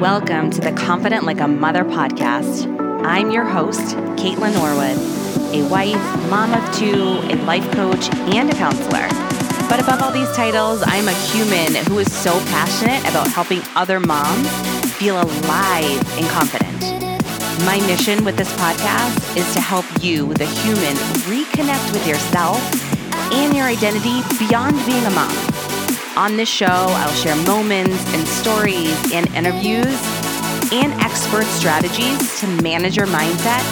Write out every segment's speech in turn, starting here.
Welcome to the Confident Like a Mother podcast. I'm your host, Kaitlynn Norwood, a wife, mom of two, a life coach, and a counselor. But above all these titles, I'm a human who is so passionate about helping other moms feel alive and confident. My mission with this podcast is to help you, the human, reconnect with yourself and your identity beyond being a mom. On this show, I'll share moments and stories and interviews and expert strategies to manage your mindset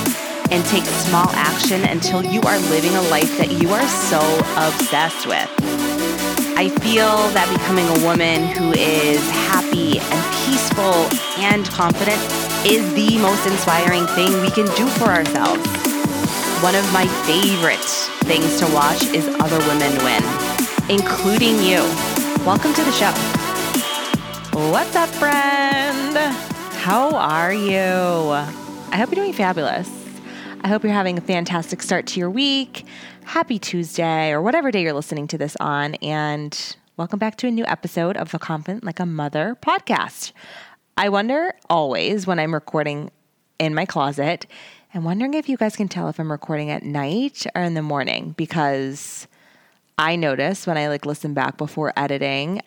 and take small action until you are living a life that you are so obsessed with. I feel that becoming a woman who is happy and peaceful and confident is the most inspiring thing we can do for ourselves. One of my favorite things to watch is other women win, including you. Welcome to the show. What's up, friend? How are you? I hope you're doing fabulous. I hope you're having a fantastic start to your week. Happy Tuesday, or whatever day you're listening to this on. And welcome back to a new episode of the Confident Like a Mother podcast. I wonder always when I'm recording in my closet, I'm wondering if you guys can tell if I'm recording at night or in the morning because I notice when I like listen back before editing,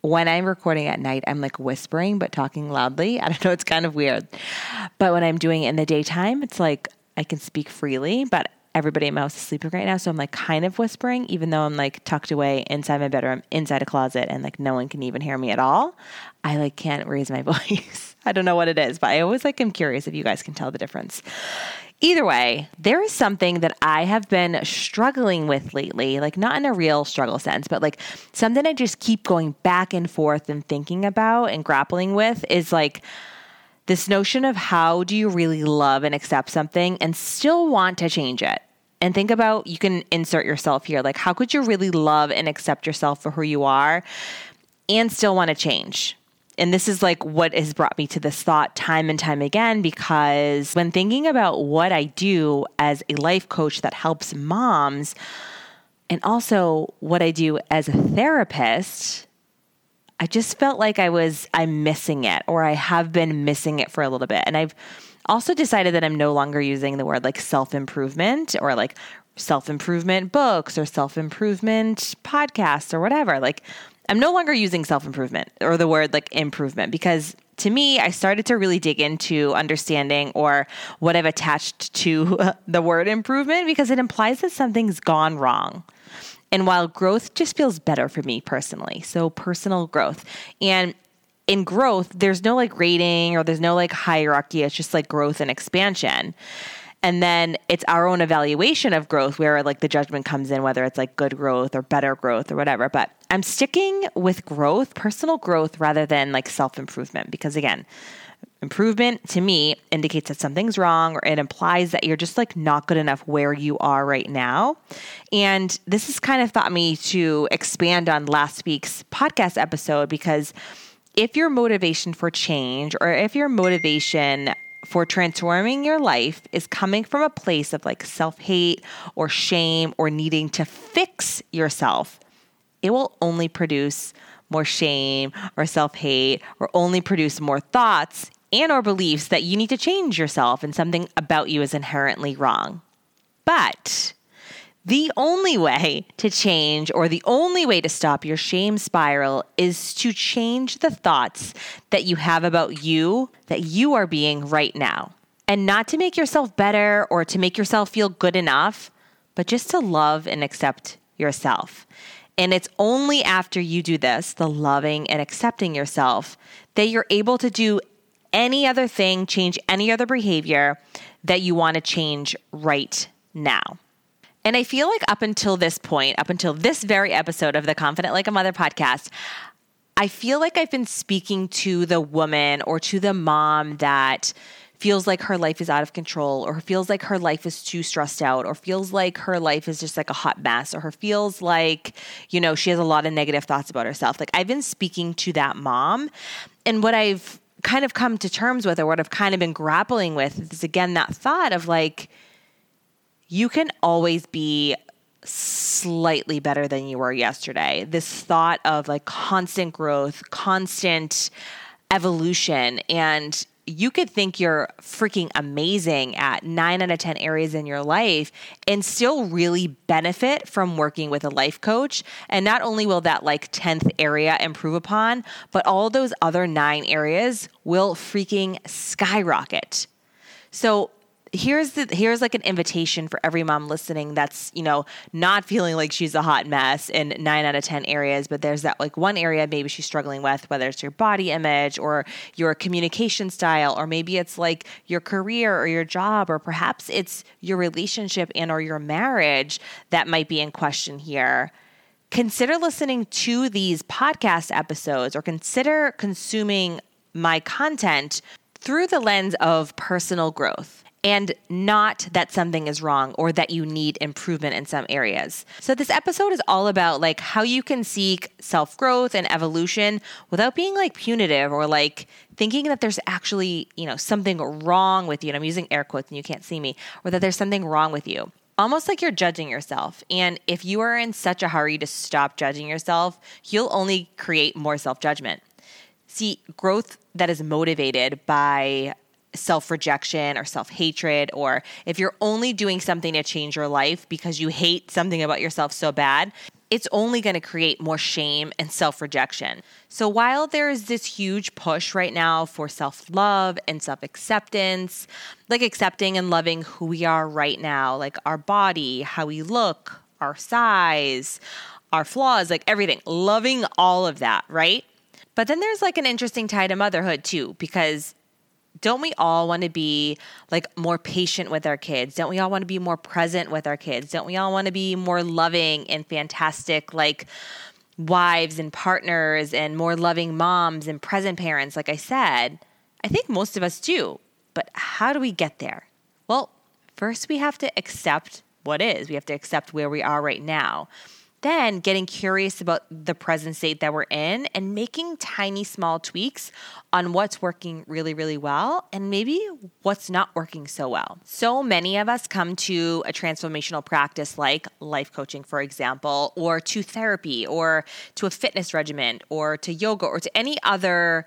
when I'm recording at night, I'm like whispering but talking loudly. I don't know, it's kind of weird. But when I'm doing it in the daytime, it's like I can speak freely, but everybody in my house is sleeping right now. So I'm like kind of whispering, even though I'm like tucked away inside my bedroom, inside a closet, and like no one can even hear me at all. I like can't raise my voice. I don't know what it is, but I always like am curious if you guys can tell the difference. Either way, there is something that I have been struggling with lately, like not in a real struggle sense, but like something I just keep going back and forth and thinking about and grappling with is like this notion of how do you really love and accept something and still want to change it? And think about you can insert yourself here. Like, how could you really love and accept yourself for who you are and still want to change? and this is like what has brought me to this thought time and time again because when thinking about what I do as a life coach that helps moms, and also what I do as a therapist, I just felt like I was I'm missing it or I have been missing it for a little bit. And I've also decided that I'm no longer using the word like self-improvement or like self-improvement books or self-improvement podcasts or whatever. Like I'm no longer using self improvement or the word like improvement because to me, I started to really dig into understanding or what I've attached to the word improvement because it implies that something's gone wrong. And while growth just feels better for me personally, so personal growth. And in growth, there's no like rating or there's no like hierarchy. It's just like growth and expansion. And then it's our own evaluation of growth where like the judgment comes in, whether it's like good growth or better growth or whatever. But I'm sticking with growth, personal growth, rather than like self improvement, because again, improvement to me indicates that something's wrong or it implies that you're just like not good enough where you are right now. And this has kind of thought me to expand on last week's podcast episode because if your motivation for change or if your motivation for transforming your life is coming from a place of like self hate or shame or needing to fix yourself, it will only produce more shame or self hate or only produce more thoughts and or beliefs that you need to change yourself and something about you is inherently wrong. But the only way to change or the only way to stop your shame spiral is to change the thoughts that you have about you that you are being right now. And not to make yourself better or to make yourself feel good enough, but just to love and accept yourself. And it's only after you do this, the loving and accepting yourself, that you're able to do any other thing, change any other behavior that you want to change right now. And I feel like up until this point, up until this very episode of the Confident Like a Mother podcast, I feel like I've been speaking to the woman or to the mom that feels like her life is out of control or feels like her life is too stressed out or feels like her life is just like a hot mess or her feels like you know she has a lot of negative thoughts about herself like i've been speaking to that mom and what i've kind of come to terms with or what i've kind of been grappling with is again that thought of like you can always be slightly better than you were yesterday. This thought of like constant growth, constant evolution and you could think you're freaking amazing at nine out of 10 areas in your life and still really benefit from working with a life coach. And not only will that like 10th area improve upon, but all those other nine areas will freaking skyrocket. So here's the here's like an invitation for every mom listening that's you know not feeling like she's a hot mess in nine out of ten areas but there's that like one area maybe she's struggling with whether it's your body image or your communication style or maybe it's like your career or your job or perhaps it's your relationship and or your marriage that might be in question here. Consider listening to these podcast episodes or consider consuming my content through the lens of personal growth and not that something is wrong or that you need improvement in some areas. So this episode is all about like how you can seek self-growth and evolution without being like punitive or like thinking that there's actually, you know, something wrong with you. And I'm using air quotes and you can't see me, or that there's something wrong with you. Almost like you're judging yourself. And if you are in such a hurry to stop judging yourself, you'll only create more self-judgment. See, growth that is motivated by self rejection or self hatred, or if you're only doing something to change your life because you hate something about yourself so bad, it's only going to create more shame and self rejection. So, while there is this huge push right now for self love and self acceptance, like accepting and loving who we are right now, like our body, how we look, our size, our flaws, like everything, loving all of that, right? But then there's like an interesting tie to motherhood too, because don't we all want to be like more patient with our kids? Don't we all want to be more present with our kids? Don't we all want to be more loving and fantastic, like wives and partners and more loving moms and present parents? Like I said, I think most of us do. But how do we get there? Well, first we have to accept what is, we have to accept where we are right now then getting curious about the present state that we're in and making tiny small tweaks on what's working really, really well and maybe what's not working so well. So many of us come to a transformational practice like life coaching, for example, or to therapy, or to a fitness regimen, or to yoga, or to any other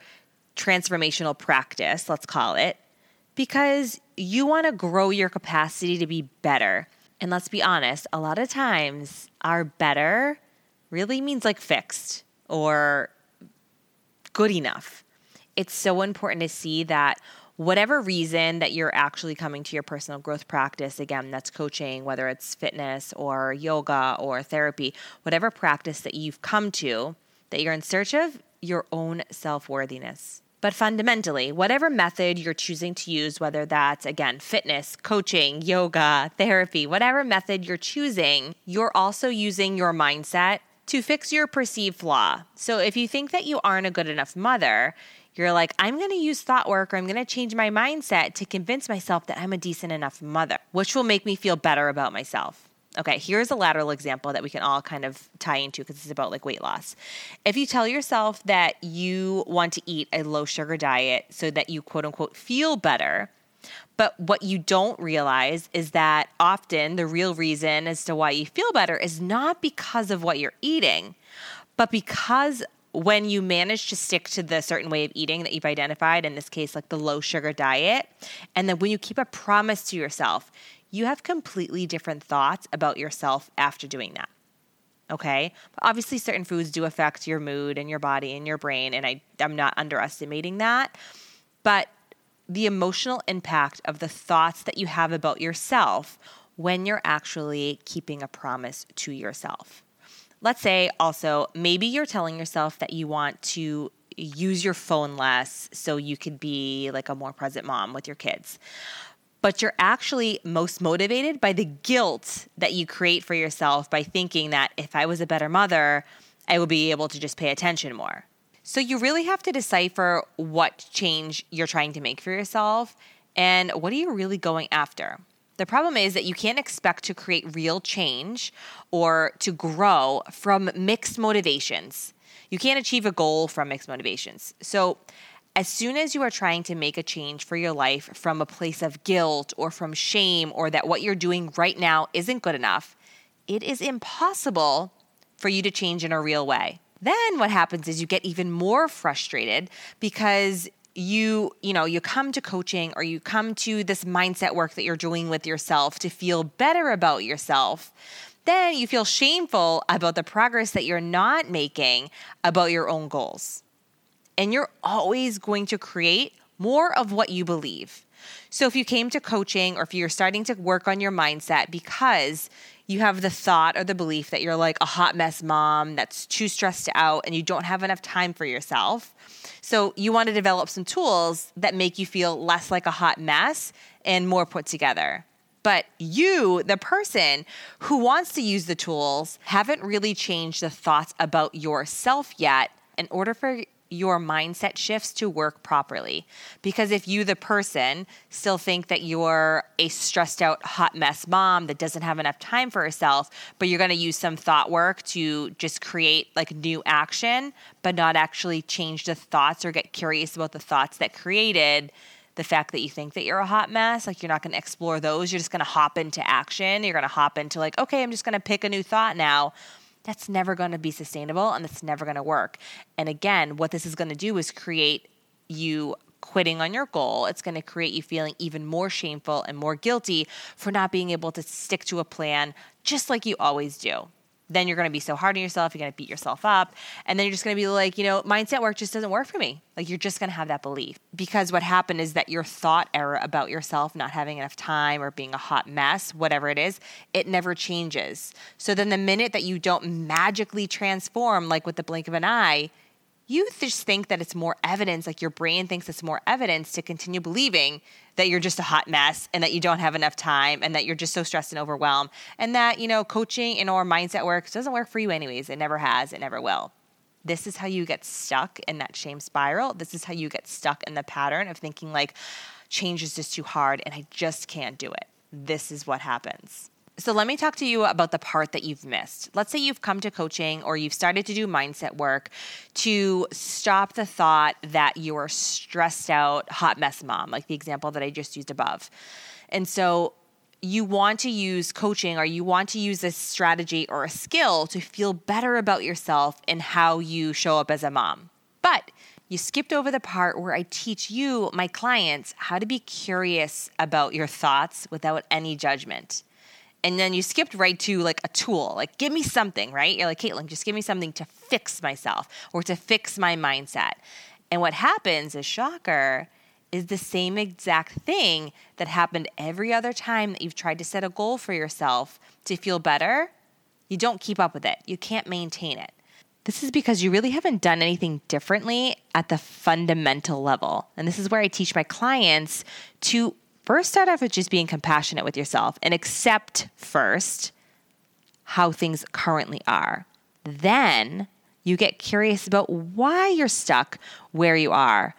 transformational practice, let's call it, because you want to grow your capacity to be better and let's be honest, a lot of times our better really means like fixed or good enough. It's so important to see that whatever reason that you're actually coming to your personal growth practice, again, that's coaching, whether it's fitness or yoga or therapy, whatever practice that you've come to, that you're in search of your own self worthiness. But fundamentally, whatever method you're choosing to use, whether that's again fitness, coaching, yoga, therapy, whatever method you're choosing, you're also using your mindset to fix your perceived flaw. So if you think that you aren't a good enough mother, you're like, I'm going to use thought work or I'm going to change my mindset to convince myself that I'm a decent enough mother, which will make me feel better about myself. Okay, here's a lateral example that we can all kind of tie into because it's about like weight loss. If you tell yourself that you want to eat a low sugar diet so that you quote unquote feel better, but what you don't realize is that often the real reason as to why you feel better is not because of what you're eating, but because when you manage to stick to the certain way of eating that you've identified, in this case, like the low sugar diet, and then when you keep a promise to yourself, you have completely different thoughts about yourself after doing that. Okay. But obviously, certain foods do affect your mood and your body and your brain. And I, I'm not underestimating that. But the emotional impact of the thoughts that you have about yourself when you're actually keeping a promise to yourself. Let's say also, maybe you're telling yourself that you want to use your phone less so you could be like a more present mom with your kids but you're actually most motivated by the guilt that you create for yourself by thinking that if I was a better mother, I would be able to just pay attention more. So you really have to decipher what change you're trying to make for yourself and what are you really going after. The problem is that you can't expect to create real change or to grow from mixed motivations. You can't achieve a goal from mixed motivations. So as soon as you are trying to make a change for your life from a place of guilt or from shame or that what you're doing right now isn't good enough, it is impossible for you to change in a real way. Then what happens is you get even more frustrated because you you know you come to coaching or you come to this mindset work that you're doing with yourself to feel better about yourself then you feel shameful about the progress that you're not making about your own goals and you're always going to create more of what you believe so if you came to coaching or if you're starting to work on your mindset because you have the thought or the belief that you're like a hot mess mom that's too stressed out and you don't have enough time for yourself. So you want to develop some tools that make you feel less like a hot mess and more put together. But you, the person who wants to use the tools, haven't really changed the thoughts about yourself yet in order for your mindset shifts to work properly. Because if you, the person, still think that you're a stressed out, hot mess mom that doesn't have enough time for herself, but you're going to use some thought work to just create like new action, but not actually change the thoughts or get curious about the thoughts that created the fact that you think that you're a hot mess, like you're not going to explore those. You're just going to hop into action. You're going to hop into, like, okay, I'm just going to pick a new thought now that's never going to be sustainable and it's never going to work. And again, what this is going to do is create you quitting on your goal. It's going to create you feeling even more shameful and more guilty for not being able to stick to a plan just like you always do then you're going to be so hard on yourself. You're going to beat yourself up. And then you're just going to be like, you know, mindset work just doesn't work for me. Like you're just going to have that belief. Because what happened is that your thought error about yourself not having enough time or being a hot mess, whatever it is, it never changes. So then the minute that you don't magically transform, like with the blink of an eye, you just think that it's more evidence, like your brain thinks it's more evidence to continue believing that you're just a hot mess and that you don't have enough time and that you're just so stressed and overwhelmed and that, you know, coaching and or mindset work doesn't work for you anyways. It never has, it never will. This is how you get stuck in that shame spiral. This is how you get stuck in the pattern of thinking like change is just too hard and I just can't do it. This is what happens. So let me talk to you about the part that you've missed. Let's say you've come to coaching or you've started to do mindset work to stop the thought that you're stressed out, hot mess mom, like the example that I just used above. And so you want to use coaching or you want to use a strategy or a skill to feel better about yourself and how you show up as a mom. But you skipped over the part where I teach you, my clients, how to be curious about your thoughts without any judgment and then you skipped right to like a tool like give me something right? You're like Kaitlynn just give me something to fix myself or to fix my mindset. And what happens is shocker is the same exact thing that happened every other time that you've tried to set a goal for yourself to feel better. You don't keep up with it. You can't maintain it. This is because you really haven't done anything differently at the fundamental level. And this is where I teach my clients to first start off with just being compassionate with yourself and accept first how things currently are. Then you get curious about why you're stuck where you are.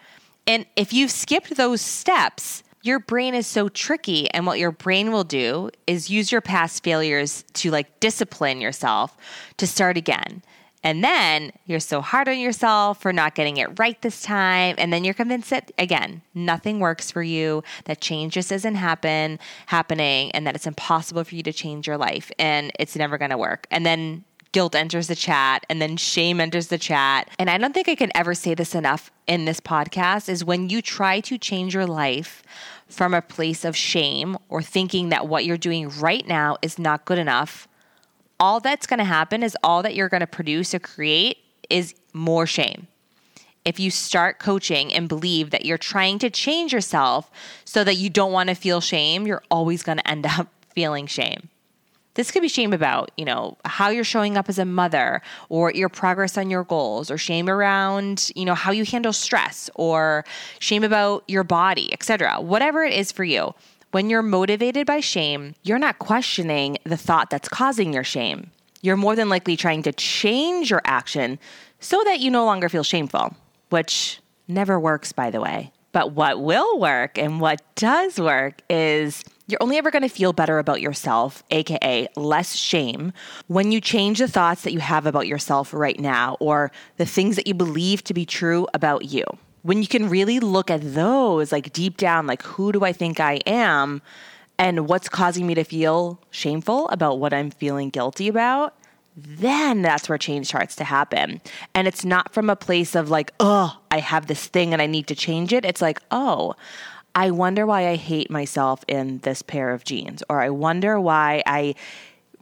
And if you've skipped those steps, your brain is so tricky. And what your brain will do is use your past failures to like discipline yourself to start again. And then you're so hard on yourself for not getting it right this time. And then you're convinced that, again, nothing works for you, that change just isn't happen, happening, and that it's impossible for you to change your life and it's never going to work. And then guilt enters the chat and then shame enters the chat. And I don't think I can ever say this enough in this podcast is when you try to change your life from a place of shame or thinking that what you're doing right now is not good enough all that's going to happen is all that you're going to produce or create is more shame. If you start coaching and believe that you're trying to change yourself so that you don't want to feel shame, you're always going to end up feeling shame. This could be shame about, you know, how you're showing up as a mother or your progress on your goals or shame around, you know, how you handle stress or shame about your body, etc. Whatever it is for you. When you're motivated by shame, you're not questioning the thought that's causing your shame. You're more than likely trying to change your action so that you no longer feel shameful, which never works, by the way. But what will work and what does work is you're only ever going to feel better about yourself, AKA less shame, when you change the thoughts that you have about yourself right now or the things that you believe to be true about you when you can really look at those like deep down, like who do I think I am and what's causing me to feel shameful about what I'm feeling guilty about, then that's where change starts to happen. And it's not from a place of like, oh, I have this thing and I need to change it. It's like, oh, I wonder why I hate myself in this pair of jeans, or I wonder why I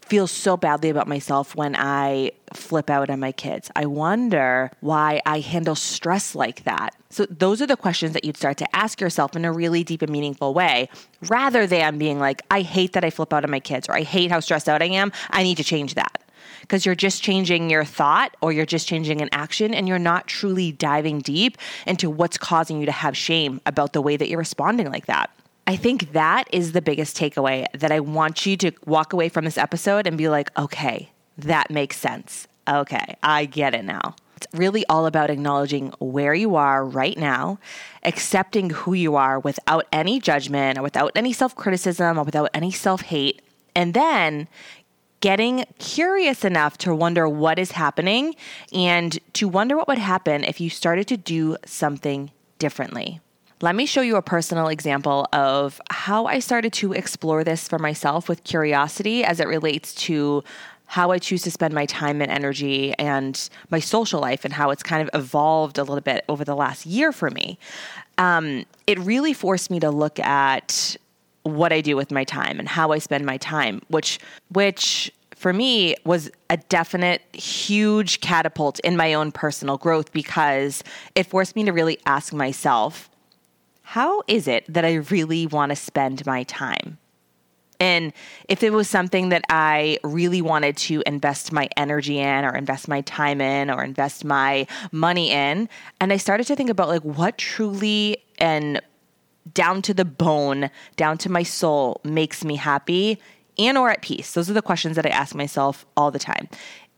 feel so badly about myself when I flip out on my kids. I wonder why I handle stress like that. So, those are the questions that you'd start to ask yourself in a really deep and meaningful way, rather than being like, I hate that I flip out on my kids, or I hate how stressed out I am. I need to change that. Because you're just changing your thought or you're just changing an action and you're not truly diving deep into what's causing you to have shame about the way that you're responding like that. I think that is the biggest takeaway that I want you to walk away from this episode and be like, okay, that makes sense. Okay, I get it now. It's really all about acknowledging where you are right now, accepting who you are without any judgment or without any self criticism or without any self hate, and then getting curious enough to wonder what is happening and to wonder what would happen if you started to do something differently. Let me show you a personal example of how I started to explore this for myself with curiosity as it relates to how I choose to spend my time and energy and my social life and how it's kind of evolved a little bit over the last year for me. Um, it really forced me to look at what I do with my time and how I spend my time, which which for me was a definite huge catapult in my own personal growth because it forced me to really ask myself how is it that I really want to spend my time? And if it was something that I really wanted to invest my energy in, or invest my time in, or invest my money in, and I started to think about like what truly and down to the bone, down to my soul makes me happy and or at peace. Those are the questions that I ask myself all the time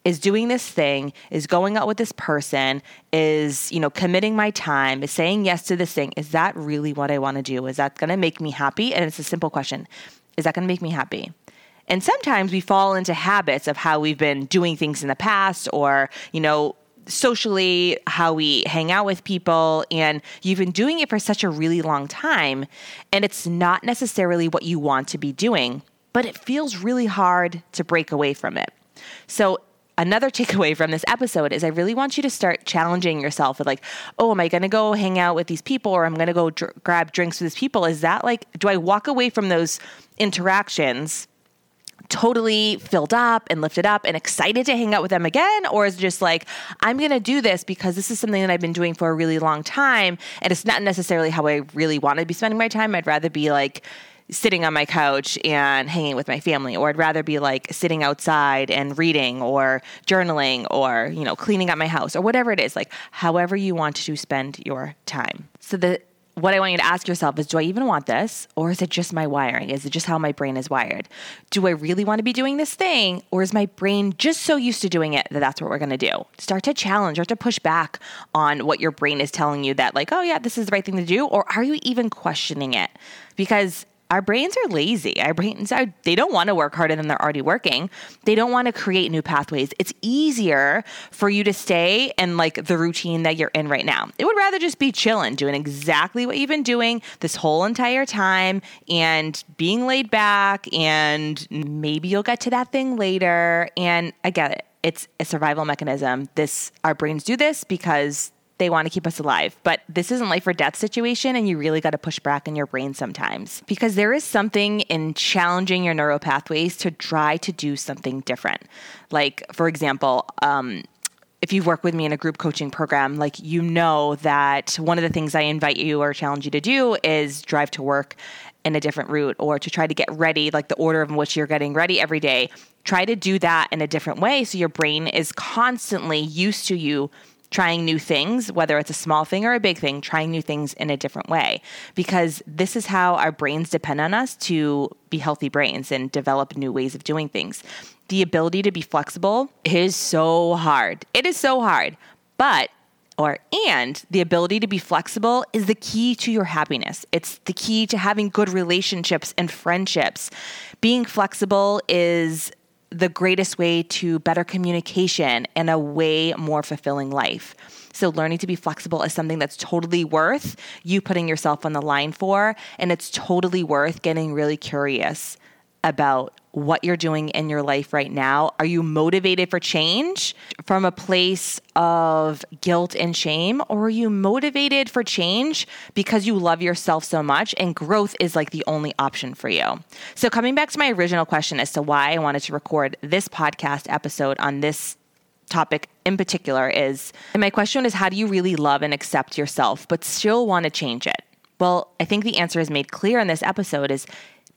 is doing this thing, is going out with this person, is, you know, committing my time, is saying yes to this thing. Is that really what I want to do? Is that going to make me happy? And it's a simple question. Is that going to make me happy? And sometimes we fall into habits of how we've been doing things in the past or, you know, socially, how we hang out with people, and you've been doing it for such a really long time, and it's not necessarily what you want to be doing, but it feels really hard to break away from it. So another takeaway from this episode is I really want you to start challenging yourself with like, oh, am I going to go hang out with these people or I'm going to go dr- grab drinks with these people? Is that like, do I walk away from those interactions? totally filled up and lifted up and excited to hang out with them again? Or is just like, I'm going to do this because this is something that I've been doing for a really long time and it's not necessarily how I really want to be spending my time? I'd rather be like, sitting on my couch and hanging with my family or I'd rather be like sitting outside and reading or journaling or you know cleaning up my house or whatever it is like however you want to spend your time. So the what I want you to ask yourself is do I even want this? Or is it just my wiring? Is it just how my brain is wired? Do I really want to be doing this thing? Or is my brain just so used to doing it that that's what we're going to do? Start to challenge, start to push back on what your brain is telling you that, like, oh, yeah, this is the right thing to do. Or are you even questioning it? Because our brains are lazy. Our brains are, they don't want to work harder than they're already working. They don't want to create new pathways. It's easier for you to stay in like the routine that you're in right now. It would rather just be chilling, doing exactly what you've been doing this whole entire time and being laid back. And maybe you'll get to that thing later. And I get it. It's a survival mechanism. This, our brains do this because they want to keep us alive. But this isn't life or death situation, and you really got to push back in your brain sometimes because there is something in challenging your neural pathways to try to do something different. Like, for example, um, if you've worked with me in a group coaching program, like you know that one of the things I invite you or challenge you to do is drive to work in a different route or to try to get ready, like the order in which you're getting ready every day. Try to do that in a different way so your brain is constantly used to you trying new things, whether it's a small thing or a big thing, trying new things in a different way. Because this is how our brains depend on us to be healthy brains and develop new ways of doing things. The ability to be flexible is so hard. It is so hard. But or and the ability to be flexible is the key to your happiness. It's the key to having good relationships and friendships. Being flexible is the greatest way to better communication and a way more fulfilling life. So, learning to be flexible is something that's totally worth you putting yourself on the line for, and it's totally worth getting really curious about what you're doing in your life right now? Are you motivated for change from a place of guilt and shame? Or are you motivated for change because you love yourself so much and growth is like the only option for you? So, coming back to my original question as to why I wanted to record this podcast episode on this topic in particular is and my question is how do you really love and accept yourself but still want to change it? Well, I think the answer is made clear in this episode is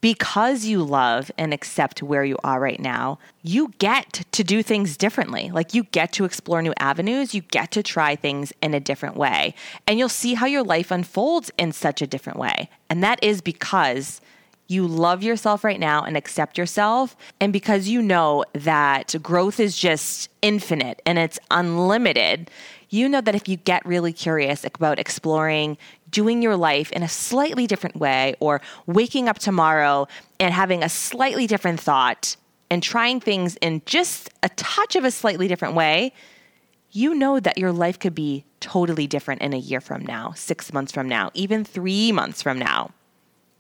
because you love and accept where you are right now, you get to do things differently. Like you get to explore new avenues, you get to try things in a different way, and you'll see how your life unfolds in such a different way. And that is because you love yourself right now and accept yourself, and because you know that growth is just infinite and it's unlimited, you know that if you get really curious about exploring doing your life in a slightly different way or waking up tomorrow and having a slightly different thought and trying things in just a touch of a slightly different way, you know that your life could be totally different in a year from now, six months from now, even three months from now.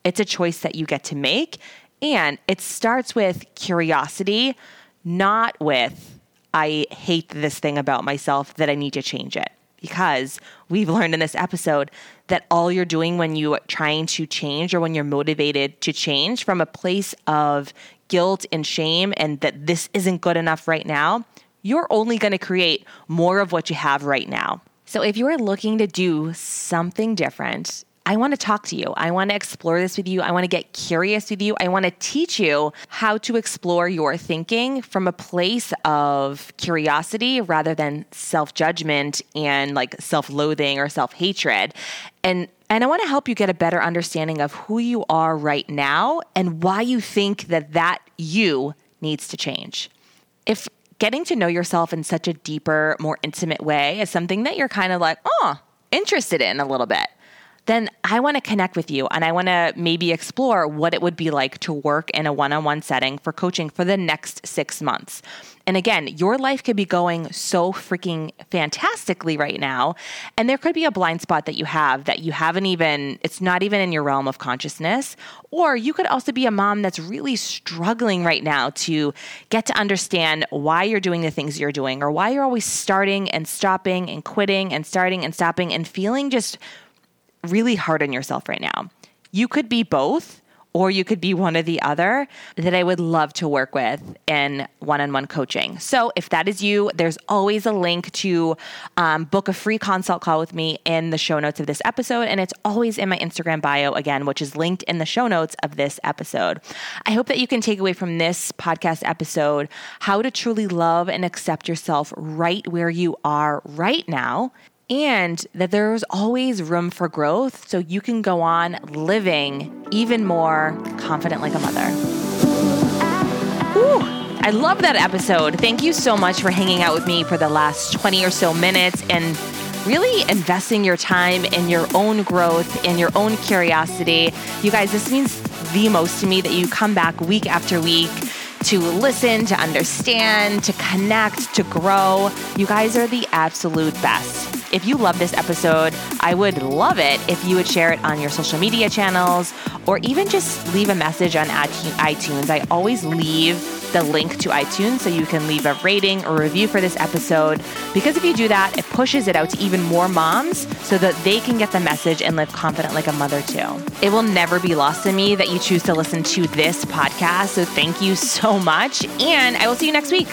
It's a choice that you get to make. And it starts with curiosity, not with I hate this thing about myself that I need to change it. Because we've learned in this episode that all you're doing when you're trying to change or when you're motivated to change from a place of guilt and shame and that this isn't good enough right now, you're only going to create more of what you have right now. So if you're looking to do something different, I want to talk to you. I want to explore this with you. I want to get curious with you. I want to teach you how to explore your thinking from a place of curiosity rather than self judgment and like self loathing or self hatred. And and I want to help you get a better understanding of who you are right now and why you think that that you needs to change. If getting to know yourself in such a deeper, more intimate way is something that you're kind of like, oh, interested in a little bit then I want to connect with you and I want to maybe explore what it would be like to work in a one on one setting for coaching for the next six months. And again, your life could be going so freaking fantastically right now. And there could be a blind spot that you have that you haven't even, it's not even in your realm of consciousness. Or you could also be a mom that's really struggling right now to get to understand why you're doing the things you're doing or why you're always starting and stopping and quitting and starting and stopping and feeling just really hard on yourself right now. You could be both or you could be one or the other that I would love to work with in one on one coaching. So, if that is you, there's always a link to um, book a free consult call with me in the show notes of this episode. And it's always in my Instagram bio again, which is linked in the show notes of this episode. I hope that you can take away from this podcast episode how to truly love and accept yourself right where you are right now and that there's always room for growth so you can go on living even more confident like a mother. Whew, I love that episode. Thank you so much for hanging out with me for the last 20 or so minutes and really investing your time in your own growth, in your own curiosity. You guys, this means the most to me that you come back week after week to listen, to understand, to connect, to grow. You guys are the absolute best. If you love this episode, I would love it if you would share it on your social media channels or even just leave a message on iTunes. I always leave the link to iTunes so you can leave a rating or review for this episode because if you do that, it pushes it out to even more moms so that they can get the message and live confident like a mother too. It will never be lost to me that you choose to listen to this podcast. So thank you so much. And I will see you next week.